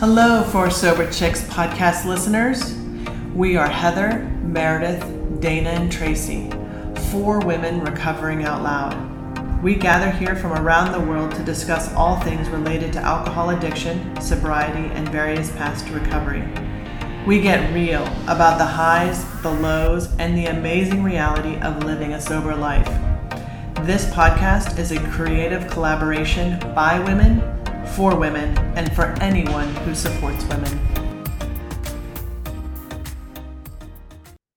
Hello, 4 Sober Chicks podcast listeners. We are Heather, Meredith, Dana, and Tracy, four women recovering out loud. We gather here from around the world to discuss all things related to alcohol addiction, sobriety, and various paths to recovery. We get real about the highs, the lows, and the amazing reality of living a sober life. This podcast is a creative collaboration by women, for women, and for anyone who supports women.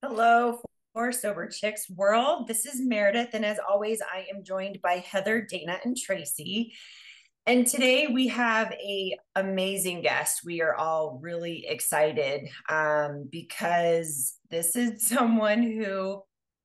Hello, 4 Sober Chicks world. This is Meredith, and as always, I am joined by Heather, Dana, and Tracy. And today we have a amazing guest. We are all really excited um, because this is someone who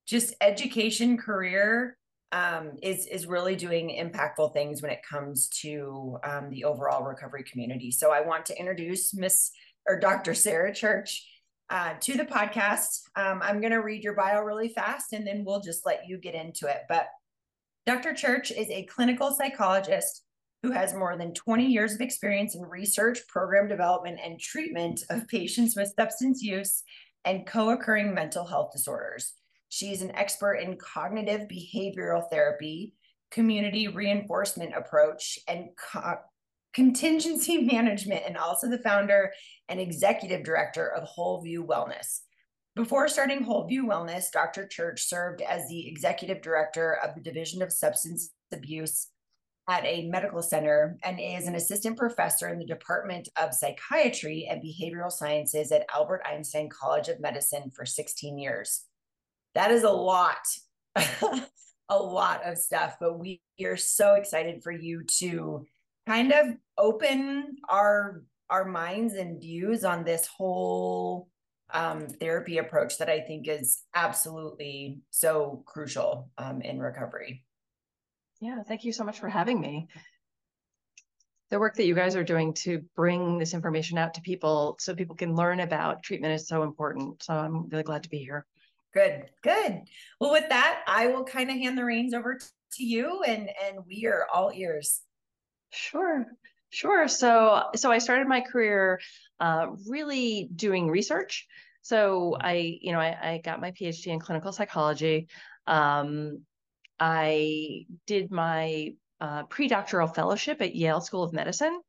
just education career um, is is really doing impactful things when it comes to um, the overall recovery community. So I want to introduce Miss or Dr. Sarah Church uh, to the podcast. Um, I'm going to read your bio really fast, and then we'll just let you get into it. But Dr. Church is a clinical psychologist who has more than 20 years of experience in research, program development, and treatment of patients with substance use and co occurring mental health disorders. She's an expert in cognitive behavioral therapy, community reinforcement approach, and co- contingency management, and also the founder and executive director of Wholeview Wellness. Before starting Wholeview Wellness, Dr. Church served as the executive director of the Division of Substance Abuse at a medical center and is an assistant professor in the Department of Psychiatry and Behavioral Sciences at Albert Einstein College of Medicine for 16 years that is a lot, a lot of stuff. But we are so excited for you to kind of open our our minds and views on this whole um, therapy approach that I think is absolutely so crucial um, in recovery. Yeah, thank you so much for having me. The work that you guys are doing to bring this information out to people so people can learn about treatment is so important. So I'm really glad to be here. Good, good. Well, with that, I will kind of hand the reins over to you, and and we are all ears. Sure, sure. So, so I started my career uh, really doing research. So I, you know, I, I got my PhD in clinical psychology. Um, I did my uh, pre-doctoral fellowship at Yale School of Medicine.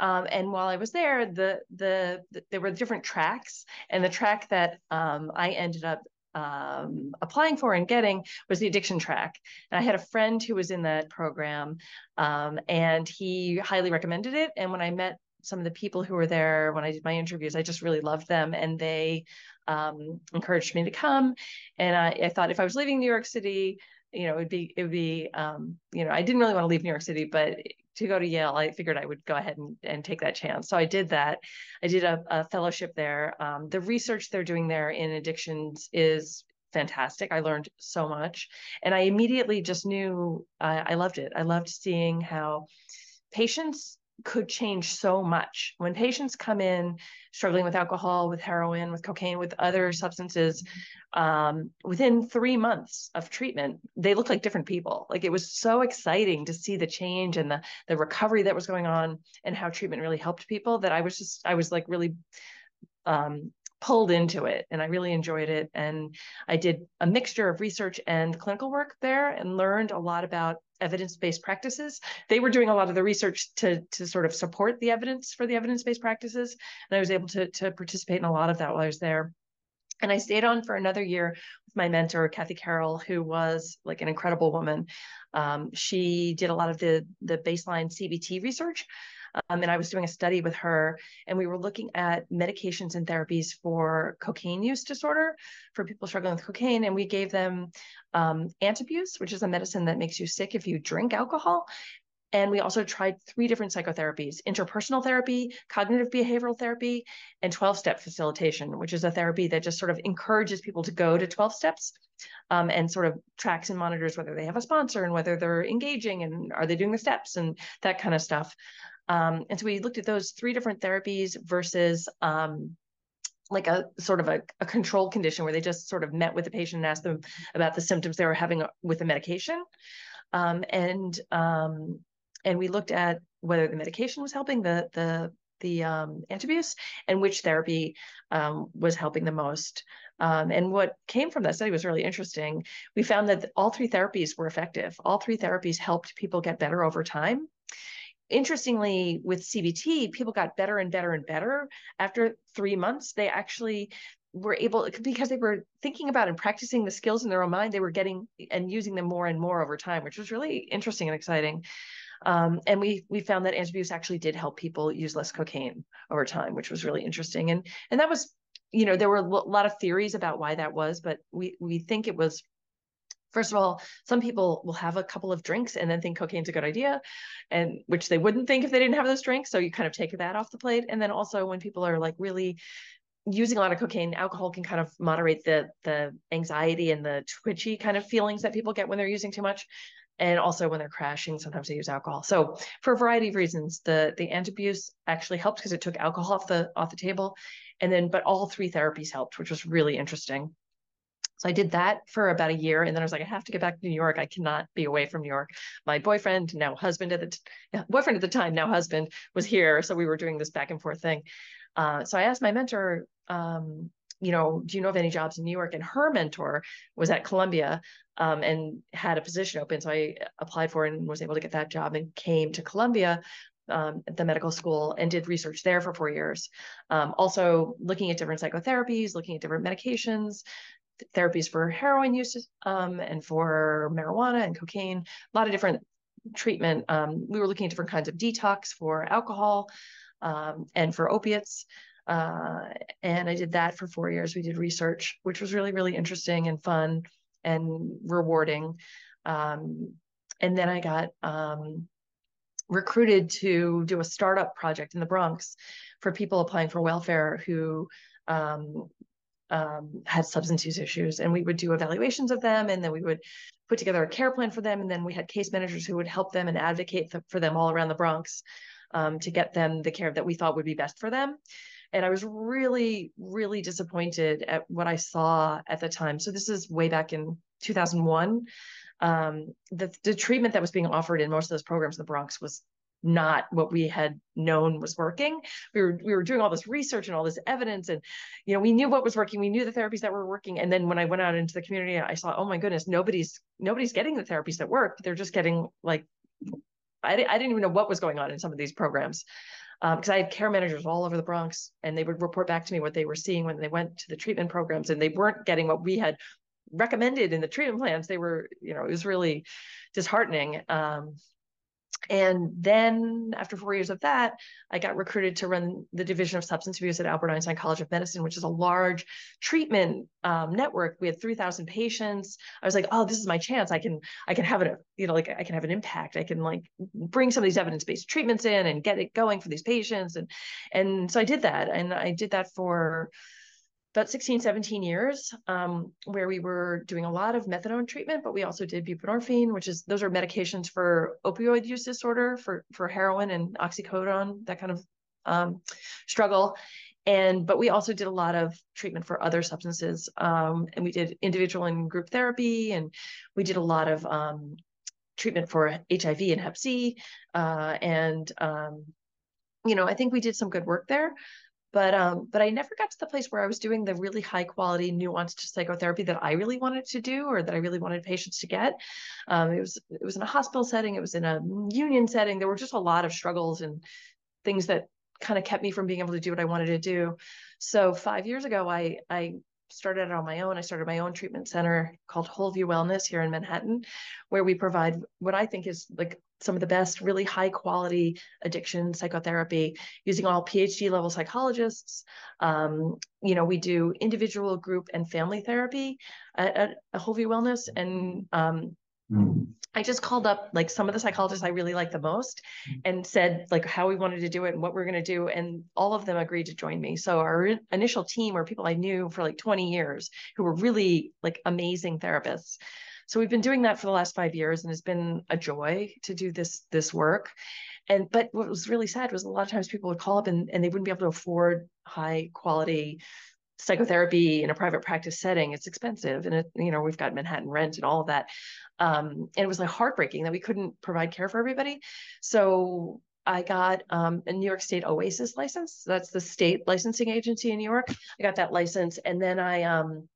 Um, and while I was there, the, the, the there were different tracks, and the track that um, I ended up um, applying for and getting was the addiction track. And I had a friend who was in that program, um, and he highly recommended it. And when I met some of the people who were there when I did my interviews, I just really loved them, and they um, encouraged me to come. And I, I, thought if I was leaving New York City, you know, it would be it would be um, you know I didn't really want to leave New York City, but to go to Yale, I figured I would go ahead and, and take that chance. So I did that. I did a, a fellowship there. Um, the research they're doing there in addictions is fantastic. I learned so much. And I immediately just knew I loved it. I loved seeing how patients could change so much. When patients come in struggling with alcohol, with heroin, with cocaine, with other substances, um, within three months of treatment, they look like different people. Like it was so exciting to see the change and the the recovery that was going on and how treatment really helped people that I was just I was like really um, pulled into it and I really enjoyed it. And I did a mixture of research and clinical work there and learned a lot about evidence-based practices. They were doing a lot of the research to, to sort of support the evidence for the evidence-based practices. And I was able to, to participate in a lot of that while I was there. And I stayed on for another year with my mentor, Kathy Carroll, who was like an incredible woman. Um, she did a lot of the, the baseline CBT research. Um, and I was doing a study with her, and we were looking at medications and therapies for cocaine use disorder for people struggling with cocaine. And we gave them um, antabuse, which is a medicine that makes you sick if you drink alcohol. And we also tried three different psychotherapies interpersonal therapy, cognitive behavioral therapy, and 12 step facilitation, which is a therapy that just sort of encourages people to go to 12 steps um, and sort of tracks and monitors whether they have a sponsor and whether they're engaging and are they doing the steps and that kind of stuff. Um, and so we looked at those three different therapies versus um, like a sort of a, a control condition where they just sort of met with the patient and asked them about the symptoms they were having with the medication. Um, and um, and we looked at whether the medication was helping the the the um, and which therapy um, was helping the most. Um, and what came from that study was really interesting. We found that all three therapies were effective. All three therapies helped people get better over time. Interestingly, with CBT, people got better and better and better. After three months, they actually were able because they were thinking about and practicing the skills in their own mind they were getting and using them more and more over time which was really interesting and exciting um, and we we found that antabuse actually did help people use less cocaine over time which was really interesting and and that was you know there were a lot of theories about why that was but we we think it was First of all, some people will have a couple of drinks and then think cocaine's a good idea, and which they wouldn't think if they didn't have those drinks. So you kind of take that off the plate. And then also when people are like really using a lot of cocaine, alcohol can kind of moderate the the anxiety and the twitchy kind of feelings that people get when they're using too much. And also when they're crashing, sometimes they use alcohol. So for a variety of reasons, the the antabuse actually helped because it took alcohol off the off the table. And then but all three therapies helped, which was really interesting. So I did that for about a year, and then I was like, I have to get back to New York. I cannot be away from New York. My boyfriend, now husband at the t- boyfriend at the time, now husband, was here, so we were doing this back and forth thing. Uh, so I asked my mentor, um, you know, do you know of any jobs in New York? And her mentor was at Columbia um, and had a position open. So I applied for and was able to get that job and came to Columbia um, at the medical school and did research there for four years. Um, also looking at different psychotherapies, looking at different medications, therapies for heroin use um, and for marijuana and cocaine, a lot of different treatment. Um, we were looking at different kinds of detox for alcohol um, and for opiates. Uh, and I did that for four years. We did research, which was really, really interesting and fun and rewarding. Um, and then I got um, recruited to do a startup project in the Bronx for people applying for welfare who um, um, had substance use issues. And we would do evaluations of them, and then we would put together a care plan for them. And then we had case managers who would help them and advocate for them all around the Bronx um, to get them the care that we thought would be best for them. And I was really, really disappointed at what I saw at the time. So this is way back in 2001. Um, the, the treatment that was being offered in most of those programs in the Bronx was not what we had known was working. We were we were doing all this research and all this evidence, and you know we knew what was working. We knew the therapies that were working. And then when I went out into the community, I saw, oh my goodness, nobody's nobody's getting the therapies that work. They're just getting like I, I didn't even know what was going on in some of these programs because um, I had care managers all over the Bronx, and they would report back to me what they were seeing when they went to the treatment programs, and they weren't getting what we had recommended in the treatment plans. They were, you know, it was really disheartening. Um, and then after four years of that, I got recruited to run the division of substance abuse at Albert Einstein College of Medicine, which is a large treatment um, network. We had 3,000 patients. I was like, oh, this is my chance. I can, I can have it, you know, like I can have an impact. I can like bring some of these evidence-based treatments in and get it going for these patients. And, and so I did that. And I did that for about 16, 17 years, um, where we were doing a lot of methadone treatment, but we also did buprenorphine, which is those are medications for opioid use disorder, for for heroin and oxycodone, that kind of um, struggle. And but we also did a lot of treatment for other substances, um, and we did individual and group therapy, and we did a lot of um, treatment for HIV and Hep C, uh, and um, you know I think we did some good work there but um but i never got to the place where i was doing the really high quality nuanced psychotherapy that i really wanted to do or that i really wanted patients to get. Um it was it was in a hospital setting it was in a union setting there were just a lot of struggles and things that kind of kept me from being able to do what i wanted to do. So five years ago i i started it on my own. I started my own treatment center called Wholeview Wellness here in Manhattan, where we provide what I think is like some of the best, really high quality addiction psychotherapy using all PhD level psychologists. Um, you know, we do individual, group, and family therapy at, at Wholeview Wellness. And um, mm. I just called up like some of the psychologists I really like the most and said like how we wanted to do it and what we we're going to do. And all of them agreed to join me. So our initial team were people I knew for like 20 years who were really like amazing therapists. So we've been doing that for the last five years, and it's been a joy to do this this work. And but what was really sad was a lot of times people would call up and, and they wouldn't be able to afford high quality psychotherapy in a private practice setting it's expensive and it you know we've got manhattan rent and all of that um, and it was like heartbreaking that we couldn't provide care for everybody so I got um, a New York State OASAS license. That's the state licensing agency in New York. I got that license, and then I um,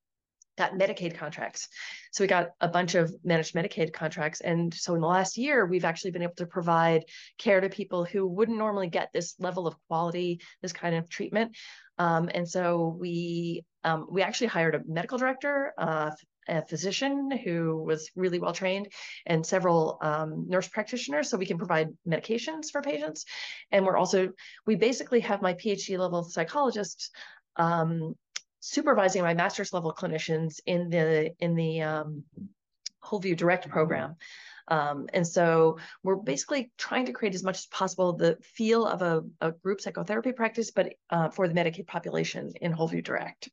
got Medicaid contracts. So we got a bunch of managed Medicaid contracts. And so in the last year, we've actually been able to provide care to people who wouldn't normally get this level of quality, this kind of treatment. Um, and so we um, we actually hired a medical director, uh, a physician who was really well trained, and several um, nurse practitioners, so we can provide medications for patients. And we're also we basically have my PhD level psychologist um, supervising my master's level clinicians in the in the um, Wholeview Direct program. Um, and so we're basically trying to create as much as possible the feel of a, a group psychotherapy practice, but uh, for the Medicaid population in Wholeview Direct.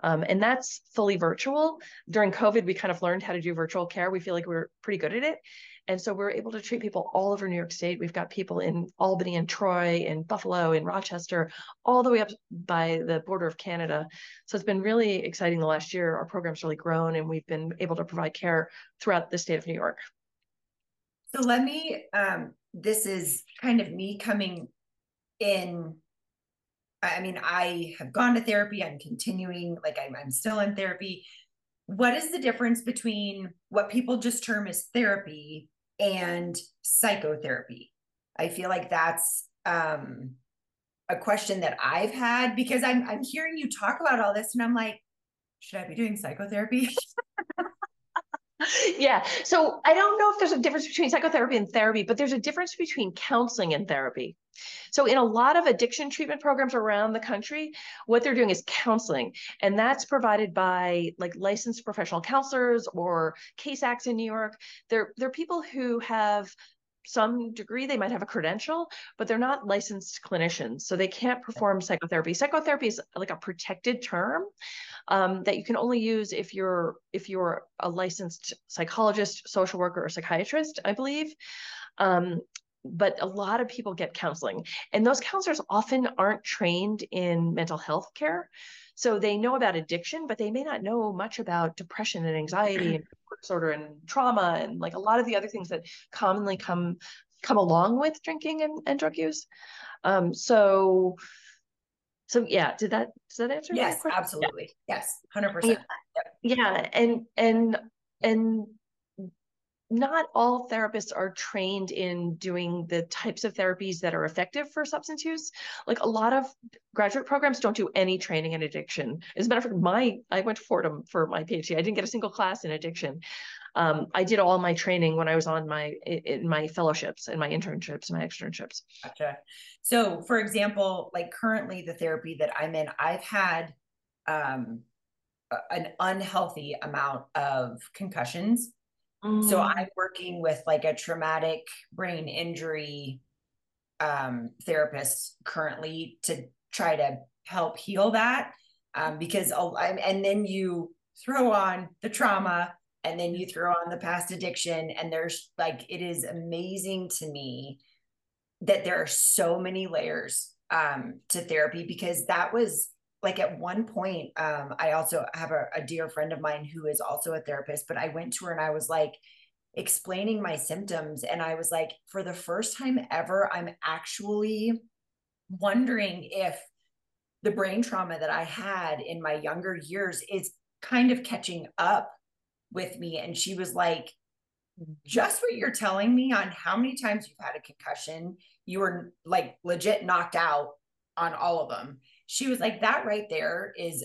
Um, and that's fully virtual. During COVID, we kind of learned how to do virtual care. We feel like we're pretty good at it. And so we're able to treat people all over New York State. We've got people in Albany and Troy and Buffalo and Rochester, all the way up by the border of Canada. So it's been really exciting the last year. Our program's really grown and we've been able to provide care throughout the state of New York. So let me, um, this is kind of me coming in. I mean, I have gone to therapy, I'm continuing, like I'm, I'm still in therapy. What is the difference between what people just term as therapy and psychotherapy? I feel like that's um, a question that I've had because I'm I'm hearing you talk about all this and I'm like, should I be doing psychotherapy? yeah. So I don't know if there's a difference between psychotherapy and therapy, but there's a difference between counseling and therapy. So in a lot of addiction treatment programs around the country, what they're doing is counseling, and that's provided by like licensed professional counselors or CASACs in New York. They're they're people who have some degree they might have a credential but they're not licensed clinicians so they can't perform psychotherapy. Psychotherapy is like a protected term um, that you can only use if you're if you're a licensed psychologist social worker or psychiatrist i believe. Um, but a lot of people get counseling and those counselors often aren't trained in mental health care so they know about addiction but they may not know much about depression and anxiety and disorder and trauma and like a lot of the other things that commonly come come along with drinking and, and drug use um so so yeah did that does that answer yes absolutely yeah. yes 100% yeah. yeah and and and not all therapists are trained in doing the types of therapies that are effective for substance use. Like a lot of graduate programs don't do any training in addiction. As a matter of fact, my I went to Fordham for my PhD. I didn't get a single class in addiction. Um, I did all my training when I was on my in my fellowships and my internships and my externships. Gotcha. So, for example, like currently the therapy that I'm in, I've had um, an unhealthy amount of concussions Mm. So I'm working with like a traumatic brain injury um, therapist currently to try to help heal that um, because I'm, and then you throw on the trauma and then you throw on the past addiction and there's like it is amazing to me that there are so many layers um, to therapy because that was like at one point um, i also have a, a dear friend of mine who is also a therapist but i went to her and i was like explaining my symptoms and i was like for the first time ever i'm actually wondering if the brain trauma that i had in my younger years is kind of catching up with me and she was like just what you're telling me on how many times you've had a concussion you were like legit knocked out on all of them she was like, that right there is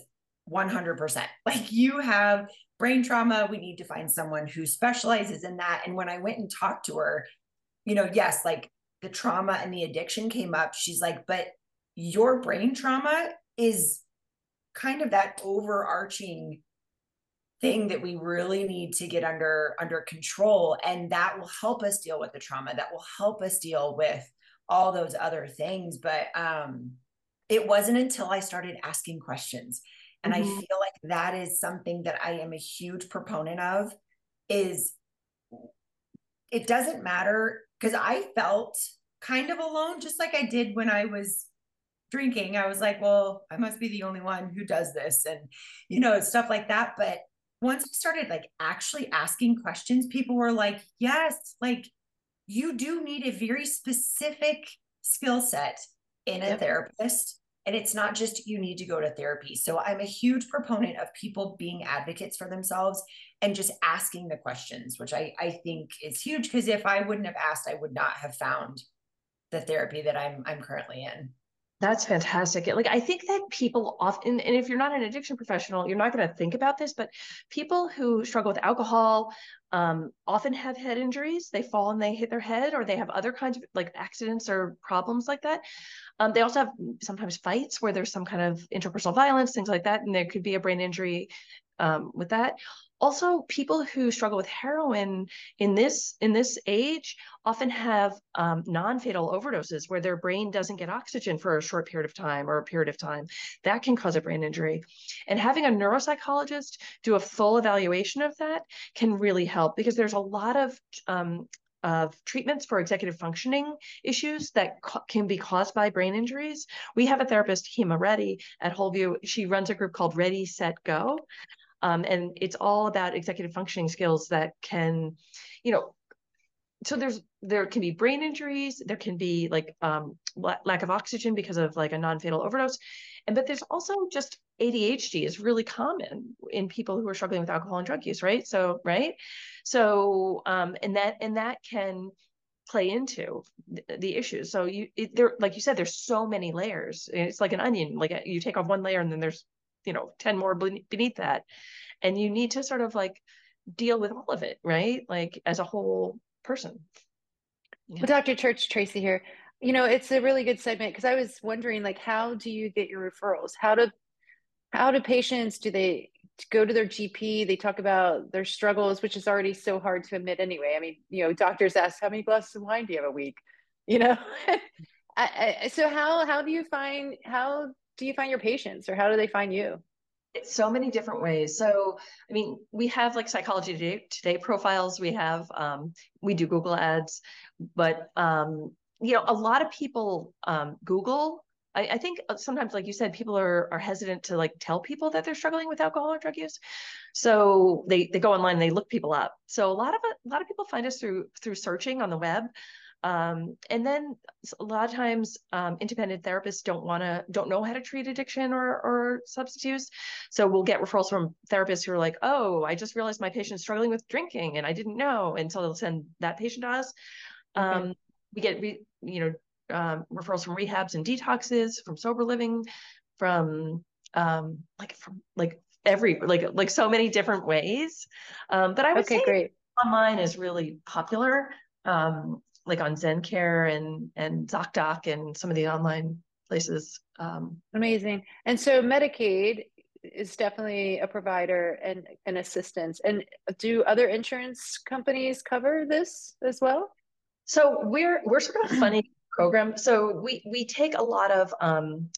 100%. Like you have brain trauma. We need to find someone who specializes in that. And when I went and talked to her, you know, yes, like the trauma and the addiction came up. She's like, but your brain trauma is kind of that overarching thing that we really need to get under under control and that will help us deal with the trauma that will help us deal with all those other things but um it wasn't until I started asking questions. And mm-hmm. I feel like that is something that I am a huge proponent of is it doesn't matter because I felt kind of alone, just like I did when I was drinking. I was like, well, I must be the only one who does this and, you know, stuff like that. But once I started like actually asking questions, people were like, yes, like you do need a very specific skill set in a yep. therapist and it's not just you need to go to therapy. So I'm a huge proponent of people being advocates for themselves and just asking the questions, which I, I think is huge because if I wouldn't have asked, I would not have found the therapy that I'm I'm currently in. That's fantastic. Like I think that people often, and if you're not an addiction professional, you're not going to think about this, but people who struggle with alcohol um, often have head injuries. They fall and they hit their head, or they have other kinds of like accidents or problems like that. Um, they also have sometimes fights where there's some kind of interpersonal violence, things like that, and there could be a brain injury um, with that also people who struggle with heroin in this in this age often have um, non-fatal overdoses where their brain doesn't get oxygen for a short period of time or a period of time that can cause a brain injury and having a neuropsychologist do a full evaluation of that can really help because there's a lot of um, of treatments for executive functioning issues that can be caused by brain injuries. We have a therapist, Hema Reddy, at Wholeview. She runs a group called Ready, Set, Go. Um, and it's all about executive functioning skills that can, you know, so there's there can be brain injuries, there can be like um, lack of oxygen because of like a non-fatal overdose, and but there's also just ADHD is really common in people who are struggling with alcohol and drug use, right? So right, so um, and that and that can play into the, the issues. So you it, there, like you said, there's so many layers. It's like an onion. Like you take off one layer and then there's you know 10 more beneath that. And you need to sort of like deal with all of it right? Like as a whole person. Yeah. well dr church tracy here. You know it's a really good segment because i was wondering like how do you get your referrals? How do how do patients do they go to their gp they talk about their struggles which is already so hard to admit anyway. I mean you know doctors ask how many glasses of wine do you have a week? You know? I, I, so how how do you find how do you find your patients or how do they find you? So many different ways. So, I mean, we have like psychology today, today profiles. We have, um, we do Google ads, but, um, you know, a lot of people um, Google. I, I think uh, sometimes, like you said, people are are hesitant to like tell people that they're struggling with alcohol or drug use. So they they go online and they look people up. So a lot of a lot of people find us through through searching on the web. Um, and then a lot of times um, independent therapists don't want to don't know how to treat addiction or, or substance use. So we'll get referrals from therapists who are like oh i just realized my patient's struggling with drinking and i didn't know and so they'll send that patient to us. Okay. um, we get re, you know um, referrals from rehabs and detoxes from sober living from um, like from like every like like so many different ways. Um, but i would okay, say great. online is really popular. Um, like on ZenCare and and ZocDoc and some of the online places. Um, Amazing. And so Medicaid is definitely a provider and an assistance. And do other insurance companies cover this as well? So we're we're sort of a funny program. So we we take a lot of um,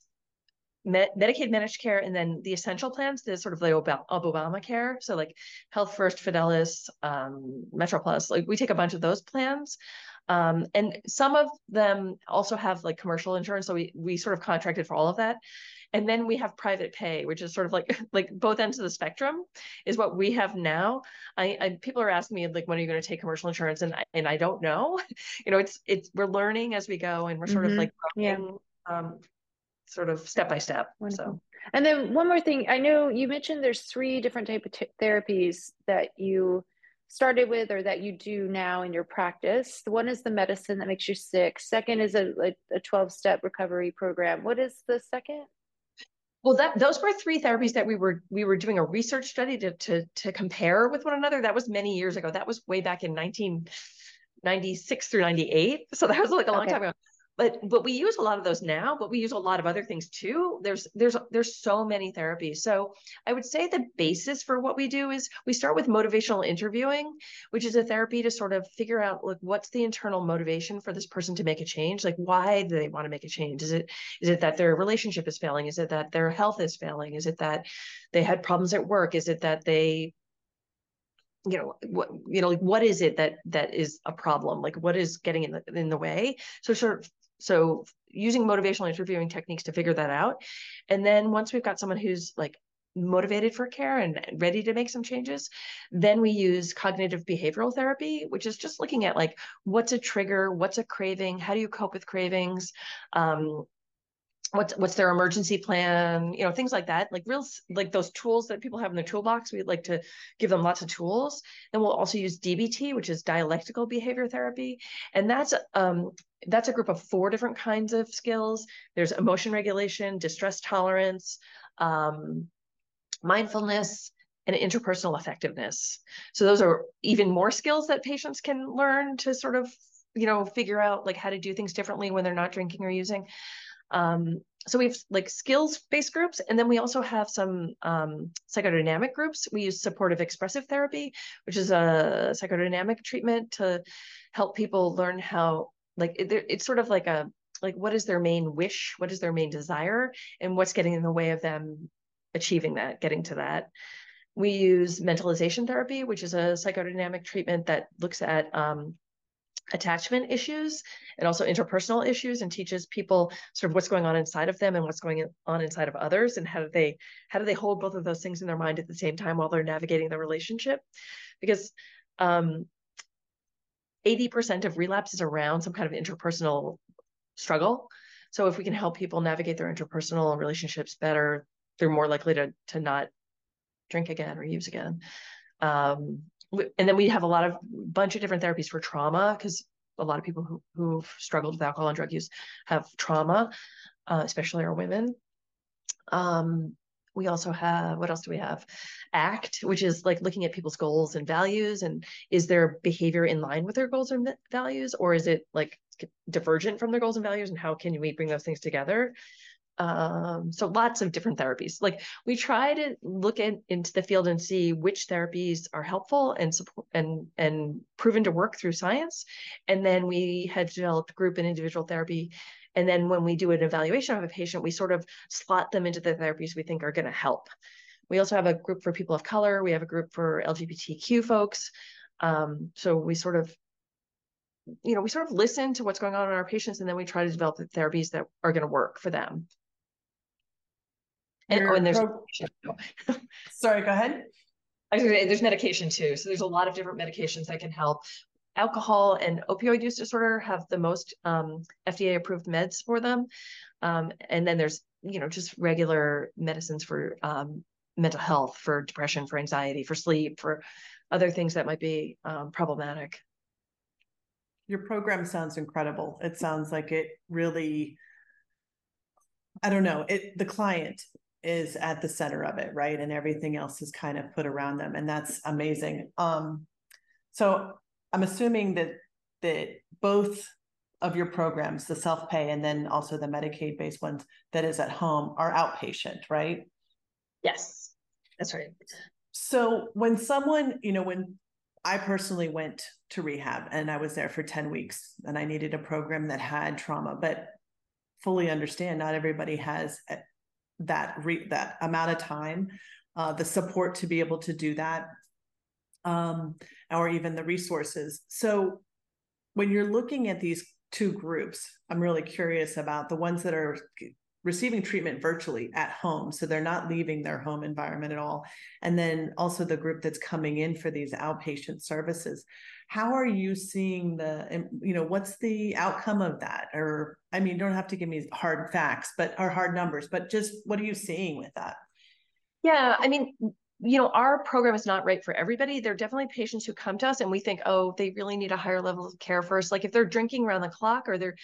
Medicaid managed care and then the essential plans, the sort of like Obamacare. So like Health First, Fidelis, um, Metro Plus, like we take a bunch of those plans. Um, and some of them also have like commercial insurance. So we, we sort of contracted for all of that. And then we have private pay, which is sort of like like both ends of the spectrum is what we have now. I, I people are asking me like, when are you going to take commercial insurance? And I, and I don't know. You know, it's it's we're learning as we go, and we're sort mm-hmm. of like yeah. um, sort of step by step. Wonderful. So. And then one more thing, I know you mentioned there's three different type of t- therapies that you started with or that you do now in your practice. The one is the medicine that makes you sick. Second is a, a 12 step recovery program. What is the second? Well, that those were three therapies that we were we were doing a research study to to to compare with one another. That was many years ago. That was way back in 1996 through 98. So that was like a long okay. time ago but but we use a lot of those now but we use a lot of other things too. There's there's there's so many therapies. So i would say the basis for what we do is we start with motivational interviewing which is a therapy to sort of figure out like what's the internal motivation for this person to make a change? Like why do they want to make a change? Is it is it that their relationship is failing? Is it that their health is failing? Is it that they had problems at work? Is it that they you know what you know like what is it that that is a problem? Like what is getting in the in the way? So sort of so using motivational interviewing techniques to figure that out. And then once we've got someone who's like motivated for care and ready to make some changes. Then we use cognitive behavioral therapy, which is just looking at like what's a trigger, what's a craving, how do you cope with cravings, um, what's what's their emergency plan you know things like that like real like those tools that people have in their toolbox we like to give them lots of tools. And we'll also use dbt which is dialectical behavior therapy. And that's um that's a group of four different kinds of skills. There's emotion regulation distress tolerance um, mindfulness and interpersonal effectiveness. So those are even more skills that patients can learn to sort of you know figure out like how to do things differently when they're not drinking or using um, so we have like skills based groups, and then we also have some um, psychodynamic groups. We use supportive expressive therapy, which is a psychodynamic treatment to help people learn how, like, it, it's sort of like a like what is their main wish, what is their main desire, and what's getting in the way of them achieving that, getting to that. We use mentalization therapy, which is a psychodynamic treatment that looks at um, attachment issues. And also interpersonal issues and teaches people sort of what's going on inside of them and what's going on inside of others and how do they how do they hold both of those things in their mind at the same time while they're navigating the relationship. Because um 80% of relapse is around some kind of interpersonal struggle. So if we can help people navigate their interpersonal relationships better they're more likely to to not drink again or use again. Um, and then we have a lot of bunch of different therapies for trauma because a lot of people who, who've struggled with alcohol and drug use have trauma, uh, especially our women. Um, we also have what else do we have act which is like looking at people's goals and values and is their behavior in line with their goals and values or is it like divergent from their goals and values and how can we bring those things together um, so lots of different therapies. Like we try to look in, into the field and see which therapies are helpful and support and and proven to work through science. And then we have developed group and individual therapy. And then when we do an evaluation of a patient, we sort of slot them into the therapies we think are going to help. We also have a group for people of color. We have a group for LGBTQ folks. Um, so we sort of you know, we sort of listen to what's going on in our patients and then we try to develop the therapies that are going to work for them. And, oh, and there's pro- sorry, go ahead. I was say, there's medication too. So there's a lot of different medications that can help. Alcohol and opioid use disorder have the most um, FDA approved meds for them. Um, and then there's, you know, just regular medicines for um, mental health, for depression, for anxiety, for sleep, for other things that might be um, problematic. Your program sounds incredible. It sounds like it really I don't know, it the client is at the center of it, right? And everything else is kind of put around them. And that's amazing. Um, so I'm assuming that that both of your programs, the self-pay and then also the Medicaid-based ones that is at home are outpatient, right? Yes, that's right. So when someone, you know, when I personally went to rehab and I was there for 10 weeks and I needed a program that had trauma, but fully understand not everybody has that re- that amount of time, uh, the support to be able to do that, um, or even the resources. So when you're looking at these two groups, I'm really curious about the ones that are receiving treatment virtually at home so they're not leaving their home environment at all and then also the group that's coming in for these outpatient services how are you seeing the um, you know what's the outcome of that? Or i mean you don't have to give me hard facts but or hard numbers but just what are you seeing with that? Yeah i mean you know our program is not right for everybody. There are definitely patients who come to us and we think oh they really need a higher level of care first. Like if they're drinking around the clock or they're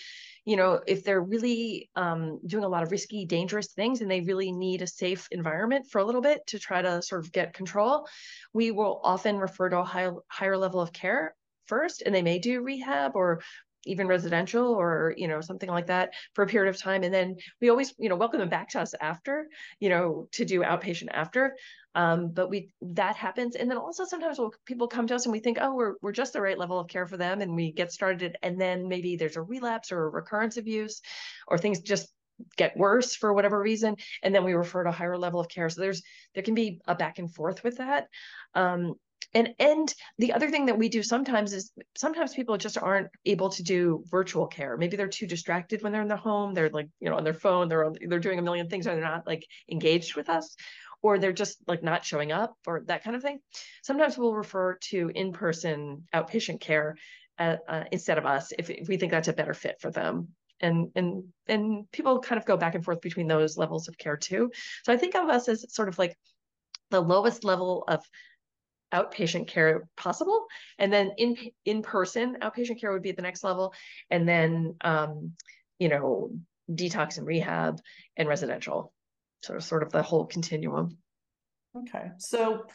you know if they're really um, doing a lot of risky dangerous things and they really need a safe environment for a little bit to try to sort of get control we will often refer to a high, higher level of care first and they may do rehab or even residential or you know something like that for a period of time. And then we always you know welcome them back to us after you know to do outpatient after. Um, but we that happens. And then also sometimes we'll, people come to us and we think oh we're, we're just the right level of care for them and we get started. And then maybe there's a relapse or a recurrence of use or things just get worse for whatever reason and then we refer to a higher level of care. So there's there can be a back and forth with that. Um, and and the other thing that we do sometimes is sometimes people just aren't able to do virtual care. Maybe they're too distracted when they're in the home. They're like you know on their phone. They're they're doing a million things and they're not like engaged with us or they're just like not showing up or that kind of thing. Sometimes we'll refer to in-person outpatient care uh, uh, instead of us if, if we think that's a better fit for them. And and and people kind of go back and forth between those levels of care too. So i think of us as sort of like the lowest level of outpatient care possible. And then in in person outpatient care would be at the next level. And then um you know detox and rehab and residential. So sort of the whole continuum. Okay. So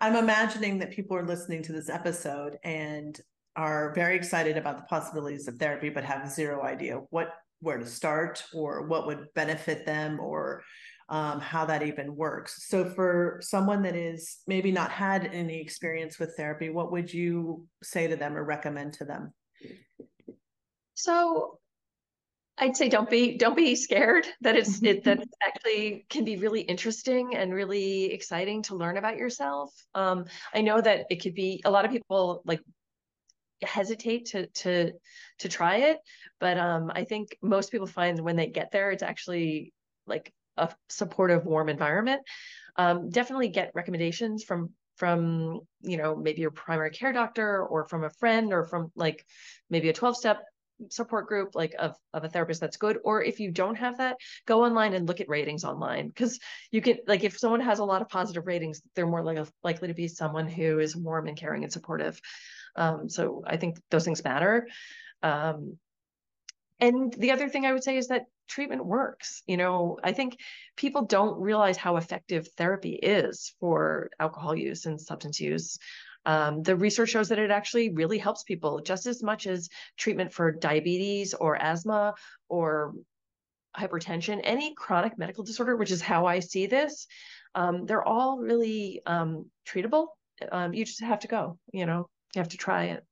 i'm imagining that people are listening to this episode and are very excited about the possibilities of therapy but have zero idea what where to start or what would benefit them or um, how that even works so for someone that is maybe not had any experience with therapy what would you say to them or recommend to them so I'd say don't be don't be scared that it's it that it actually can be really interesting and really exciting to learn about yourself. Um, I know that it could be a lot of people like hesitate to to to try it but um i think most people find when they get there it's actually like a supportive warm environment. Um definitely get recommendations from from you know maybe your primary care doctor or from a friend or from like maybe a 12 step support group like of, of a therapist that's good. Or if you don't have that go online and look at ratings online. Because you can like if someone has a lot of positive ratings they're more like likely to be someone who is warm and caring and supportive. Um, so I think those things matter. Um, and the other thing I would say is that treatment works. You know, I think people don't realize how effective therapy is for alcohol use and substance use. Um, the research shows that it actually really helps people just as much as treatment for diabetes or asthma or hypertension, any chronic medical disorder, which is how I see this. Um, they're all really um, treatable. Um, you just have to go, you know. You have to try it.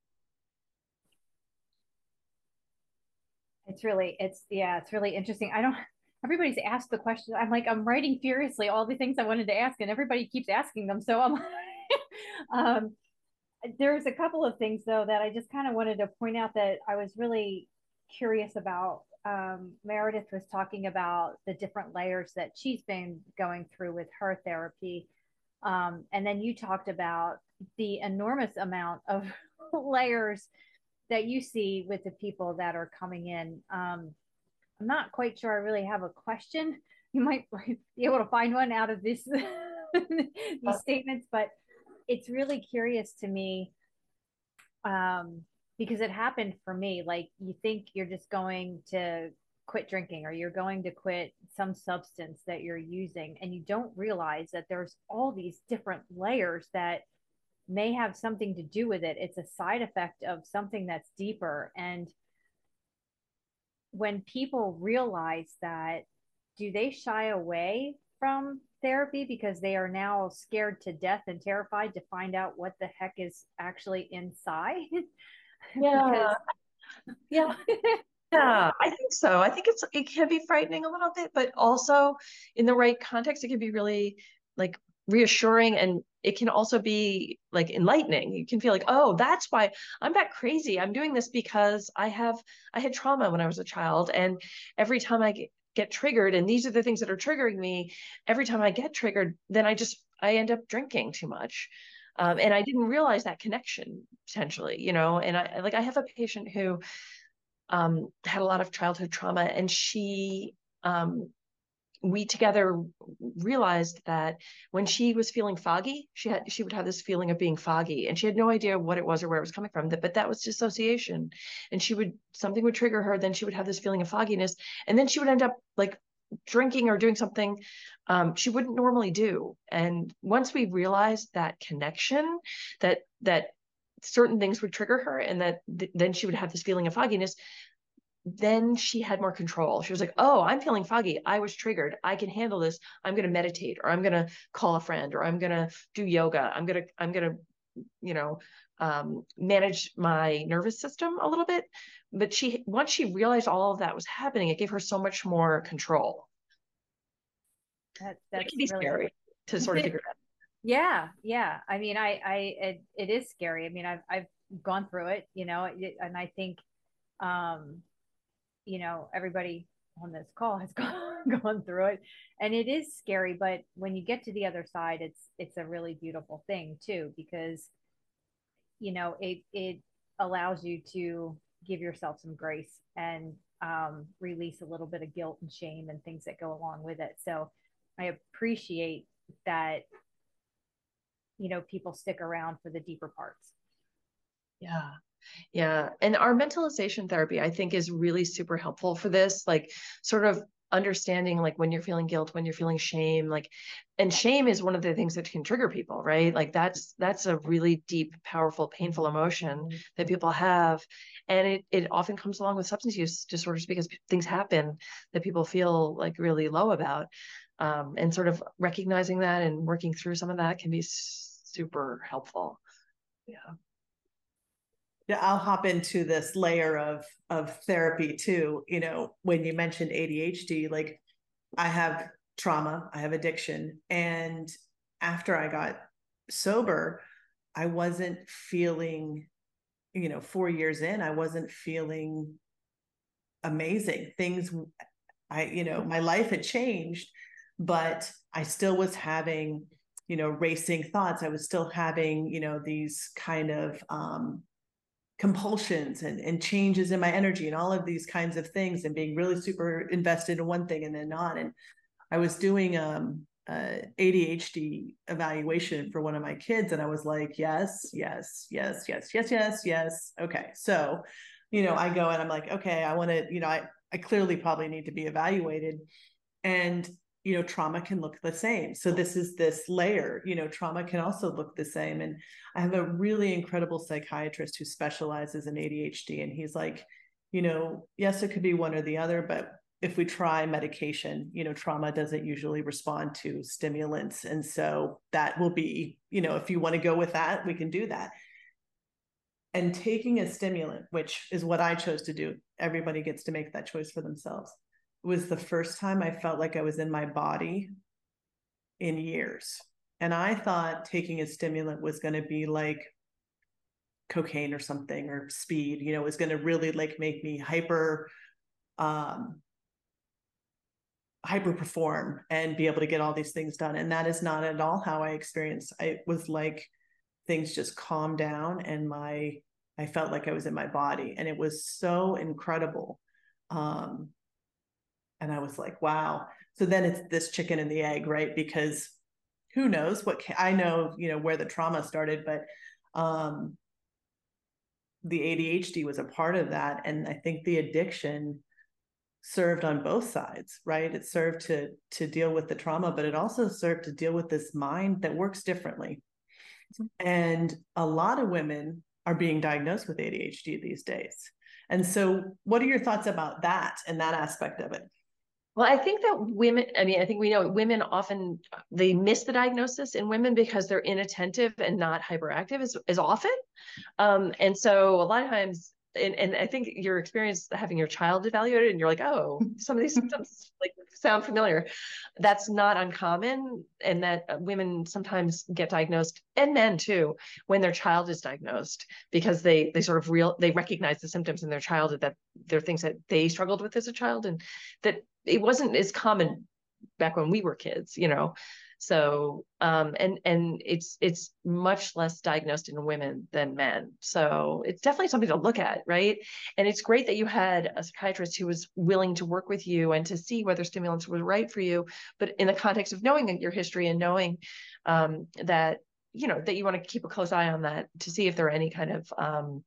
It's really, it's, yeah, it's really interesting. I don't, everybody's asked the question. I'm like, I'm writing furiously all the things I wanted to ask, and everybody keeps asking them. So I'm, um, there's a couple of things though that I just kind of wanted to point out that I was really curious about. Um, Meredith was talking about the different layers that she's been going through with her therapy. Um, and then you talked about the enormous amount of layers that you see with the people that are coming in. Um, I'm not quite sure I really have a question. You might be able to find one out of this these statements, but it's really curious to me um, because it happened for me. Like you think you're just going to quit drinking or you're going to quit some substance that you're using and you don't realize that there's all these different layers that may have something to do with it. It's a side effect of something that's deeper. And when people realize that, do they shy away from therapy because they are now scared to death and terrified to find out what the heck is actually inside? Yeah. yeah. Yeah, I think so. I think it's it can be frightening a little bit, but also in the right context, it can be really like reassuring and it can also be like enlightening. You can feel like oh that's why i'm that crazy. I'm doing this because i have i had trauma when i was a child and every time i get, triggered and these are the things that are triggering me every time i get triggered then i just i end up drinking too much. Um, and i didn't realize that connection potentially you know? And i like i have a patient who um, had a lot of childhood trauma and she um, we together realized that when she was feeling foggy, she had she would have this feeling of being foggy, and she had no idea what it was or where it was coming from. But that was dissociation, and she would something would trigger her. Then she would have this feeling of fogginess, and then she would end up like drinking or doing something um, she wouldn't normally do. And once we realized that connection, that that certain things would trigger her, and that th- then she would have this feeling of fogginess then she had more control. She was like, "Oh, I'm feeling foggy. I was triggered. I can handle this. I'm going to meditate or I'm going to call a friend or I'm going to do yoga. I'm going to I'm going to you know, um, manage my nervous system a little bit." But she once she realized all of that was happening, it gave her so much more control. That, that's it can be really scary to sort of figure out. Yeah, yeah. I mean, I, I, it, it is scary. I mean, I've, I've gone through it, you know, and I think, um, you know, everybody on this call has gone going through it. And it is scary but when you get to the other side it's it's a really beautiful thing too because you know it it allows you to give yourself some grace and um, release a little bit of guilt and shame and things that go along with it. So i appreciate that you know people stick around for the deeper parts. Yeah yeah. And our mentalization therapy, I think, is really super helpful for this. Like, sort of understanding like when you're feeling guilt when you're feeling shame like and shame is one of the things that can trigger people right like that's that's a really deep powerful painful emotion mm-hmm. that people have and it it often comes along with substance use disorders because things happen that people feel like really low about um, and sort of recognizing that and working through some of that can be super helpful yeah yeah, I'll hop into this layer of of therapy too. You know, when you mentioned ADHD, like I have trauma, I have addiction, and after I got sober, I wasn't feeling, you know, 4 years in, I wasn't feeling amazing. Things I, you know, my life had changed, but I still was having, you know, racing thoughts. I was still having, you know, these kind of um compulsions and, and changes in my energy and all of these kinds of things and being really super invested in one thing and then not. And I was doing um, uh, ADHD evaluation for one of my kids, and I was like, yes, yes, yes, yes, yes, yes, yes. Okay, so you know, I go and I'm like, okay, I want to, you know, I I clearly probably need to be evaluated, and you know trauma can look the same. So this is this layer you know trauma can also look the same. And i have a really incredible psychiatrist who specializes in adhd and he's like you know yes it could be one or the other but if we try medication you know trauma doesn't usually respond to stimulants. And so that will be you know if you want to go with that we can do that. And taking a stimulant which is what i chose to do everybody gets to make that choice for themselves was the first time I felt like I was in my body in years. And I thought taking a stimulant was going to be like cocaine or something or speed, you know, was going to really like make me hyper um hyper perform and be able to get all these things done. And that is not at all how I experienced. it was like things just calmed down and my I felt like I was in my body and it was so incredible. Um and I was like, wow. So then it's this chicken and the egg, right? Because who knows what I know, you know, where the trauma started, but um, the ADHD was a part of that. And I think the addiction served on both sides, right? It served to to deal with the trauma, but it also served to deal with this mind that works differently. And a lot of women are being diagnosed with ADHD these days. And so, what are your thoughts about that and that aspect of it? Well, I think that women, I mean, I think we know women often they miss the diagnosis in women because they're inattentive and not hyperactive as, as often. Um, and so a lot of times, and, and I think your experience having your child evaluated and you're like, oh, some of these symptoms like sound familiar. That's not uncommon. And that uh, women sometimes get diagnosed and men too, when their child is diagnosed because they, they sort of real, they recognize the symptoms in their childhood that they're things that they struggled with as a child and that it wasn't as common back when we were kids, you know. So um, and and it's it's much less diagnosed in women than men. So it's definitely something to look at, right? And it's great that you had a psychiatrist who was willing to work with you and to see whether stimulants were right for you, but in the context of knowing your history and knowing um, that you know that you want to keep a close eye on that to see if there are any kind of um,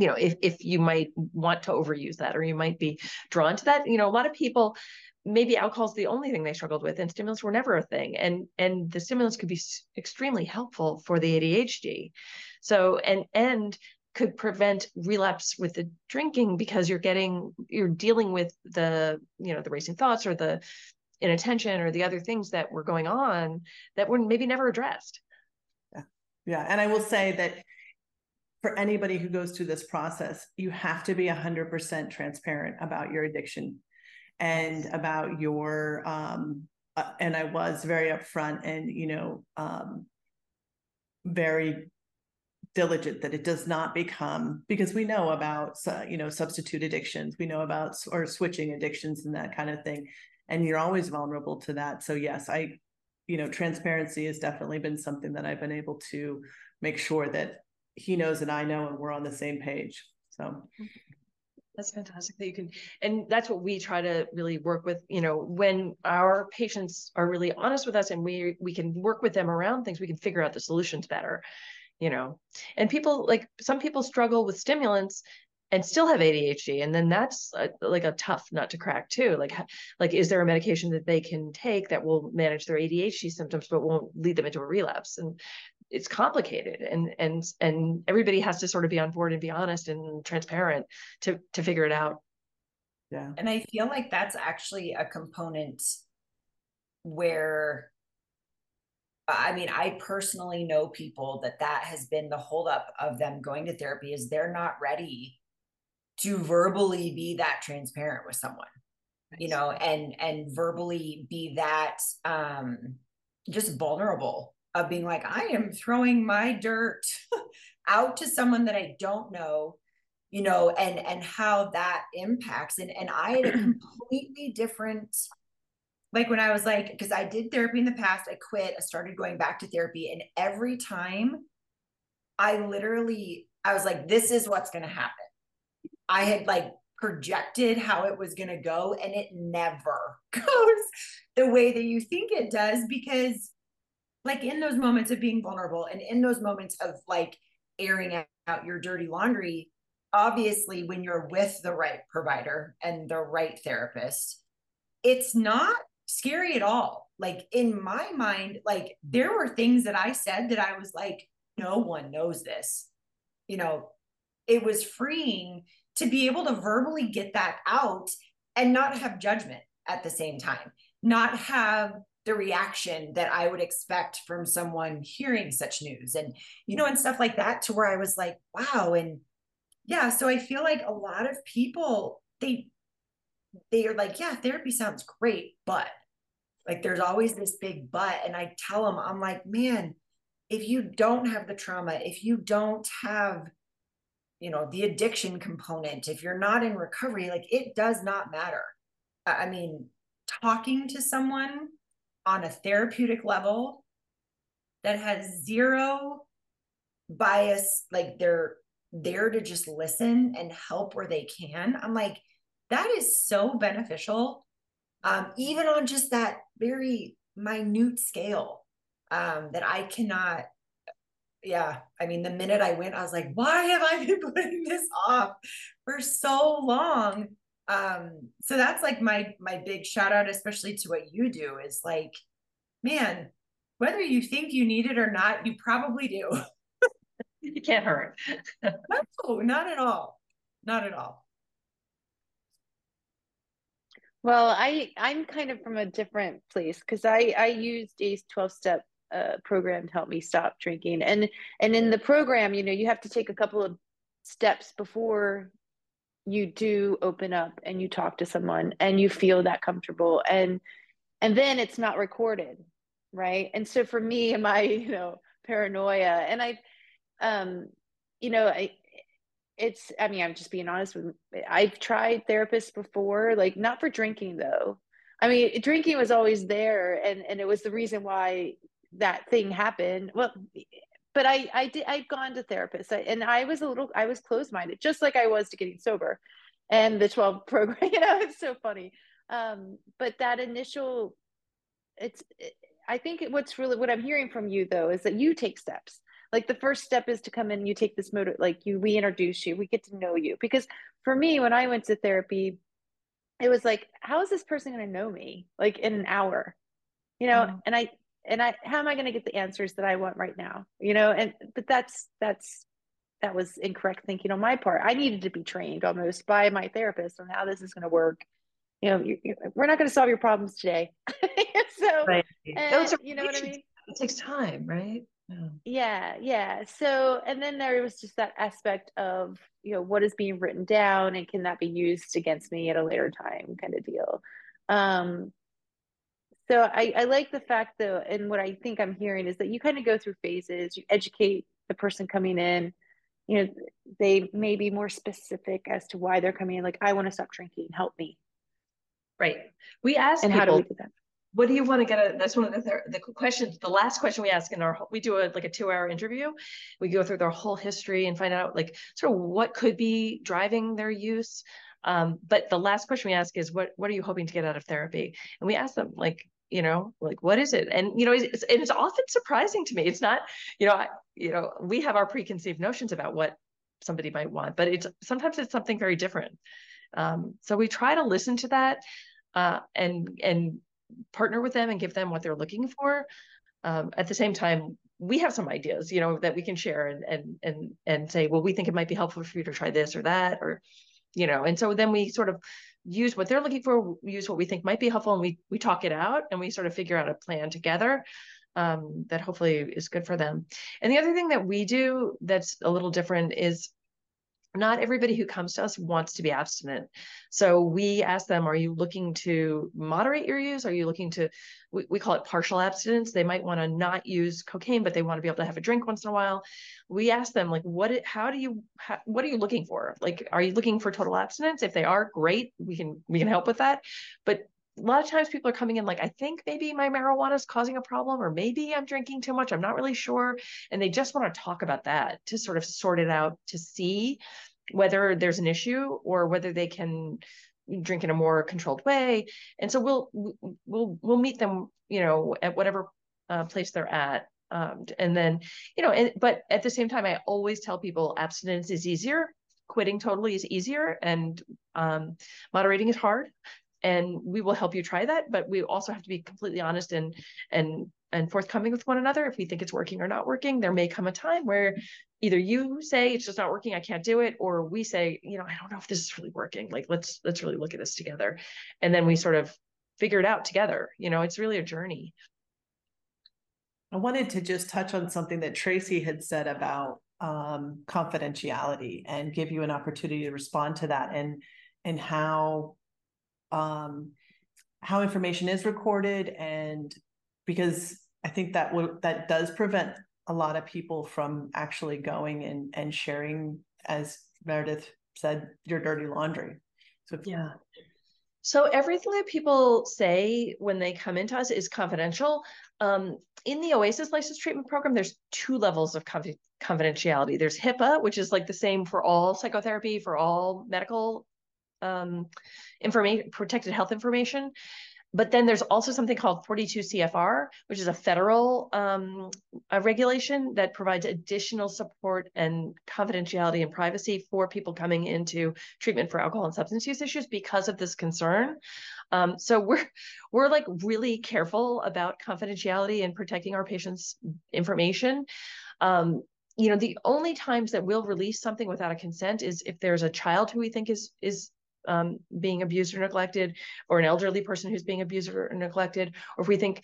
you know if, if you might want to overuse that or you might be drawn to that. You know a lot of people maybe alcohol's the only thing they struggled with and stimulants were never a thing. And and the stimulants could be extremely helpful for the adhd so and and could prevent relapse with the drinking because you're getting you're dealing with the you know the racing thoughts or the inattention or the other things that were going on that were maybe never addressed. Yeah. Yeah. And i will say that for anybody who goes through this process, you have to be 100% transparent about your addiction and about your, um, uh, and I was very upfront and, you know, um, very diligent that it does not become because we know about uh, you know substitute addictions we know about or switching addictions and that kind of thing and you're always vulnerable to that. So yes i you know transparency has definitely been something that i've been able to make sure that he knows and i know and we're on the same page. So. That's fantastic that you can and that's what we try to really work with you know when our patients are really honest with us and we we can work with them around things we can figure out the solutions better you know. And people like some people struggle with stimulants and still have ADHD and then that's a, like a tough nut to crack too. Like like is there a medication that they can take that will manage their ADHD symptoms but won't lead them into a relapse? And it's complicated and and and everybody has to sort of be on board and be honest and transparent to to figure it out. Yeah. And i feel like that's actually a component where I mean, I personally know people that that has been the holdup of them going to therapy is they're not ready to verbally be that transparent with someone, you know, and and verbally be that um just vulnerable of being like, I am throwing my dirt out to someone that I don't know, you know, and and how that impacts. And and I had a completely different like when I was like, because I did therapy in the past, I quit, I started going back to therapy, and every time I literally, I was like, this is what's gonna happen. I had like projected how it was gonna go, and it never goes the way that you think it does because like in those moments of being vulnerable and in those moments of like airing out your dirty laundry obviously when you're with the right provider and the right therapist it's not scary at all. Like in my mind like there were things that i said that i was like no one knows this. You know it was freeing to be able to verbally get that out and not have judgment at the same time not have the reaction that I would expect from someone hearing such news and you know and stuff like that to where I was like wow and yeah so I feel like a lot of people they they are like yeah therapy sounds great but like there's always this big but and I tell them I'm like man if you don't have the trauma if you don't have you know the addiction component if you're not in recovery like it does not matter. I mean talking to someone on a therapeutic level that has zero bias like they're there to just listen and help where they can. I'm like that is so beneficial um, even on just that very minute scale um, that i cannot yeah i mean the minute i went i was like why have i been putting this off for so long um so that's like my my big shout out especially to what you do is like man whether you think you need it or not you probably do. You can't hurt no not at all. Not at all. Well i i'm kind of from a different place because i i used a 12 step uh, program to help me stop drinking. And and in the program you know you have to take a couple of steps before you do open up and you talk to someone and you feel that comfortable and and then it's not recorded right? And so for me and my you know paranoia and i um you know i it's i mean i'm just being honest with i've tried therapists before like not for drinking though. I mean drinking was always there and and it was the reason why that thing happened. Well but I I did I've gone to therapists and I was a little I was closed minded just like I was to getting sober and the 12 program you know it's so funny. Um but that initial it's it, I think what's really what I'm hearing from you though is that you take steps. Like the first step is to come in you take this motor like you we introduce you we get to know you. Because for me when I went to therapy it was like how is this person going to know me like in an hour? You know mm. and I and i how am i going to get the answers that i want right now? You know and but that's that's that was incorrect thinking on my part. I needed to be trained almost by my therapist on how this is going to work. You know you, you, we're not going to solve your problems today. So right. and, you know what i mean? It takes time right? Yeah. yeah yeah. So and then there was just that aspect of you know what is being written down and can that be used against me at a later time kind of deal. Um so I, I like the fact though, and what I think I'm hearing is that you kind of go through phases. You educate the person coming in. You know, they may be more specific as to why they're coming in. Like, I want to stop drinking. Help me. Right. We ask and people, how do we do that? what do you want to get at? That's one of the, thir- the questions, the last question we ask in our, we do a, like a two hour interview. We go through their whole history and find out like sort of what could be driving their use. Um, but the last question we ask is what, what are you hoping to get out of therapy? And we ask them like, you know, like, what is it? And, you know, it's, it's often surprising to me. It's not, you know, I, you know, we have our preconceived notions about what somebody might want, but it's sometimes it's something very different. Um, so we try to listen to that uh, and and partner with them and give them what they're looking for. Um, at the same time, we have some ideas, you know, that we can share and and and and say, well, we think it might be helpful for you to try this or that, or you know, and so then we sort of use what they're looking for, use what we think might be helpful, and we we talk it out and we sort of figure out a plan together um, that hopefully is good for them. And the other thing that we do that's a little different is not everybody who comes to us wants to be abstinent. So we ask them, are you looking to moderate your use? Are you looking to, we, we call it partial abstinence. They might want to not use cocaine, but they want to be able to have a drink once in a while. We ask them like, what, how do you, how, what are you looking for? Like, are you looking for total abstinence? If they are, great. We can, we can help with that. But a lot of times people are coming in like, I think maybe my marijuana is causing a problem, or maybe I'm drinking too much. I'm not really sure. And they just want to talk about that to sort of sort it out to see whether there's an issue or whether they can drink in a more controlled way. And so we'll we'll we'll meet them, you know, at whatever uh, place they're at. Um, and then, you know, and, but at the same time, I always tell people abstinence is easier quitting totally is easier and um, moderating is hard and we will help you try that but we also have to be completely honest and and and forthcoming with one another. If we think it's working or not working there may come a time where either you say it's just not working i can't do it or we say you know i don't know if this is really working. Like let's let's really look at this together. And then we sort of figure it out together. You know it's really a journey. I wanted to just touch on something that tracy had said about um, confidentiality and give you an opportunity to respond to that and and how um, how information is recorded and because I think that will that does prevent a lot of people from actually going and and sharing as Meredith said your dirty laundry. So yeah. So everything that people say when they come into us is confidential. Um, in the OASAS license treatment program, there's two levels of confidentiality. There's HIPAA, which is like the same for all psychotherapy, for all medical um, information, protected health information. But then there's also something called 42 CFR, which is a federal um, a regulation that provides additional support and confidentiality and privacy for people coming into treatment for alcohol and substance use issues because of this concern. Um, so we're we're like really careful about confidentiality and protecting our patients' information. Um, you know, the only times that we'll release something without a consent is if there's a child who we think is is um, being abused or neglected, or an elderly person who's being abused or neglected, or if we think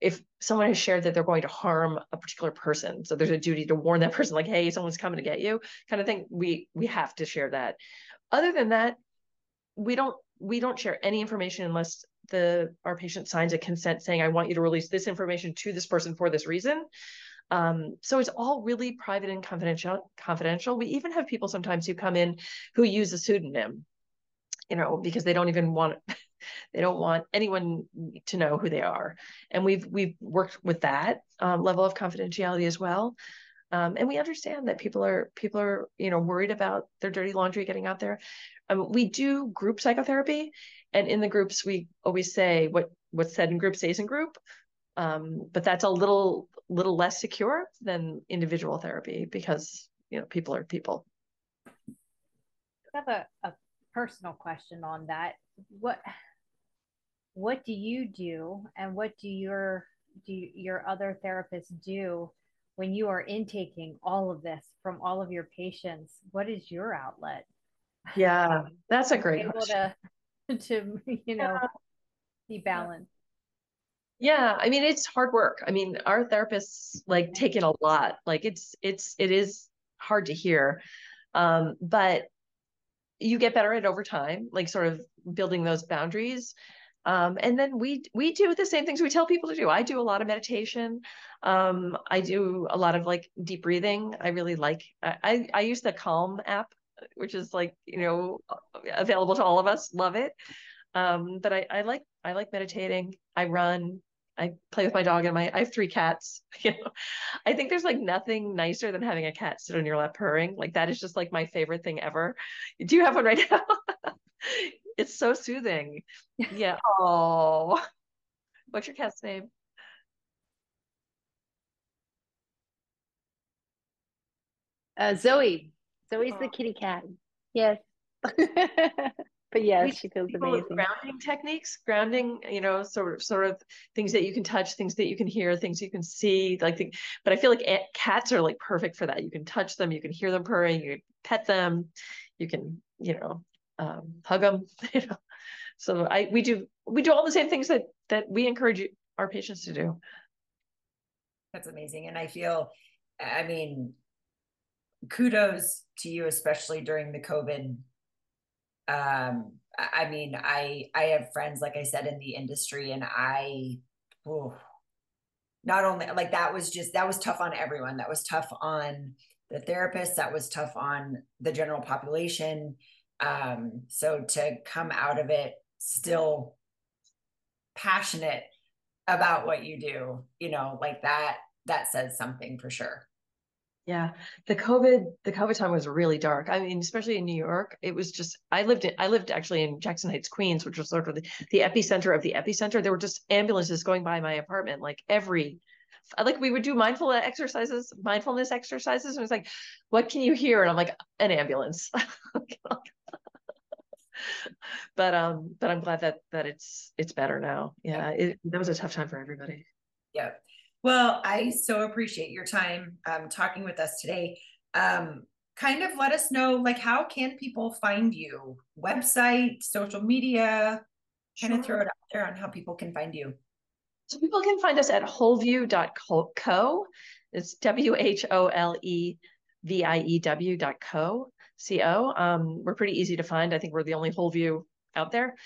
if someone has shared that they're going to harm a particular person, so there's a duty to warn that person, like, hey, someone's coming to get you, kind of thing. We we have to share that. Other than that, we don't we don't share any information unless the our patient signs a consent saying, I want you to release this information to this person for this reason. Um, so it's all really private and confidential. Confidential. We even have people sometimes who come in who use a pseudonym you know, because they don't even want they don't want anyone to know who they are. And we've we've worked with that um, level of confidentiality as well. Um, and we understand that people are people are you know worried about their dirty laundry getting out there. Um, we do group psychotherapy, and in the groups we always say what what's said in group stays in group. Um, but that's a little little less secure than individual therapy because you know people are people. I have a, a personal question on that. What what do you do and what do your do your other therapists do when you are intaking all of this from all of your patients? What is your outlet? Yeah, that's a great able question. to to you know yeah. be balanced. Yeah, I mean it's hard work. I mean our therapists like take in a lot. Like it's it's it is hard to hear. Um, but you get better at over time, like sort of building those boundaries. Um, and then we we do the same things we tell people to do. I do a lot of meditation. Um, I do a lot of like deep breathing. I really like. I I use the Calm app, which is like you know available to all of us. Love it. Um, but I, I like I like meditating. I run. I play with my dog and my I have three cats. You know, I think there's like nothing nicer than having a cat sit on your lap purring. Like that is just like my favorite thing ever. Do you have one right now? it's so soothing. Yeah. Oh, what's your cat's name? Uh, Zoe. Zoe's the Oh. kitty cat. Yes. But yes, We she feels people with amazing. grounding techniques grounding you know sort of sort of things that you can touch things that you can hear things you can see like the, but i feel like a- cats are like perfect for that you can touch them you can hear them purring you can pet them you can you know um, hug them you know so i we do we do all the same things that that we encourage our patients to do That's amazing. And I feel, I mean, kudos to you, especially during the COVID. Um, I mean, I I have friends, like I said, in the industry, and I, oh, not only like that was just that was tough on everyone. That was tough on the therapists. That was tough on the general population. Um, so to come out of it still passionate about what you do, you know, like that, that says something for sure. Yeah, the COVID, the COVID time was really dark. I mean, especially in New York, it was just. I lived in, I lived actually in Jackson Heights, Queens, which was sort of the, the epicenter of the epicenter. There were just ambulances going by my apartment, like every, like we would do mindful exercises, mindfulness exercises, and it's like, what can you hear? And I'm like, an ambulance. but um, but I'm glad that that it's it's better now. Yeah, it, that was a tough time for everybody. Yeah. Well, I so appreciate your time um, talking with us today. Um, kind of let us know, like, how can people find you? Website, social media, kind of throw it out there on how people can find you. So people can find us at wholeview.co. It's W H O L E V I E W dot co. C O. Um, we're pretty easy to find. I think we're the only Wholeview out there.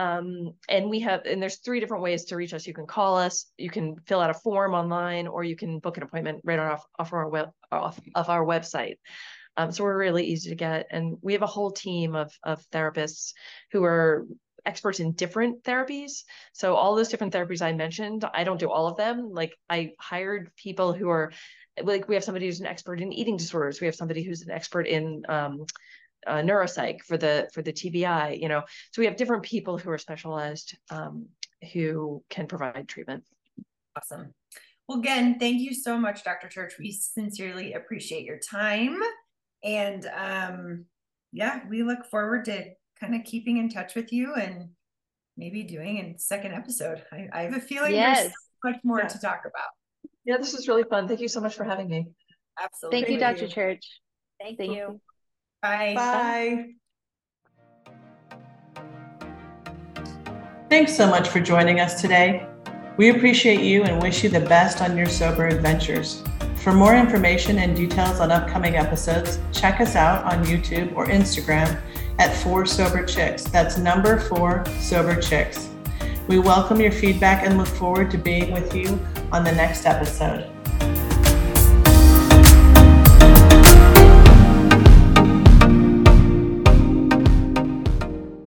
Um, and we have, and there's three different ways to reach us. You can call us, you can fill out a form online, or you can book an appointment right off, off our web off of our website. Um, so we're really easy to get, and we have a whole team of of therapists who are experts in different therapies. So all those different therapies I mentioned, I don't do all of them. Like I hired people who are like we have somebody who's an expert in eating disorders. We have somebody who's an expert in um, uh, neuropsych for the for the TBI. You know, so we have different people who are specialized um, who can provide treatment. Awesome. Well, again, thank you so much, Dr. Church. We sincerely appreciate your time. And um, yeah, we look forward to kind of keeping in touch with you and maybe doing a second episode. I, I have a feeling there's so much more Yeah. to talk about. Yeah, this was really fun. Thank you so much for having me. Absolutely. Thank you, Dr. Church. Thank, Thank you. Bye. Bye. Thanks so much for joining us today. We appreciate you and wish you the best on your sober adventures. For more information and details on upcoming episodes, check us out on YouTube or Instagram at Four Sober Chicks. That's number four Sober Chicks. We welcome your feedback and look forward to being with you on the next episode.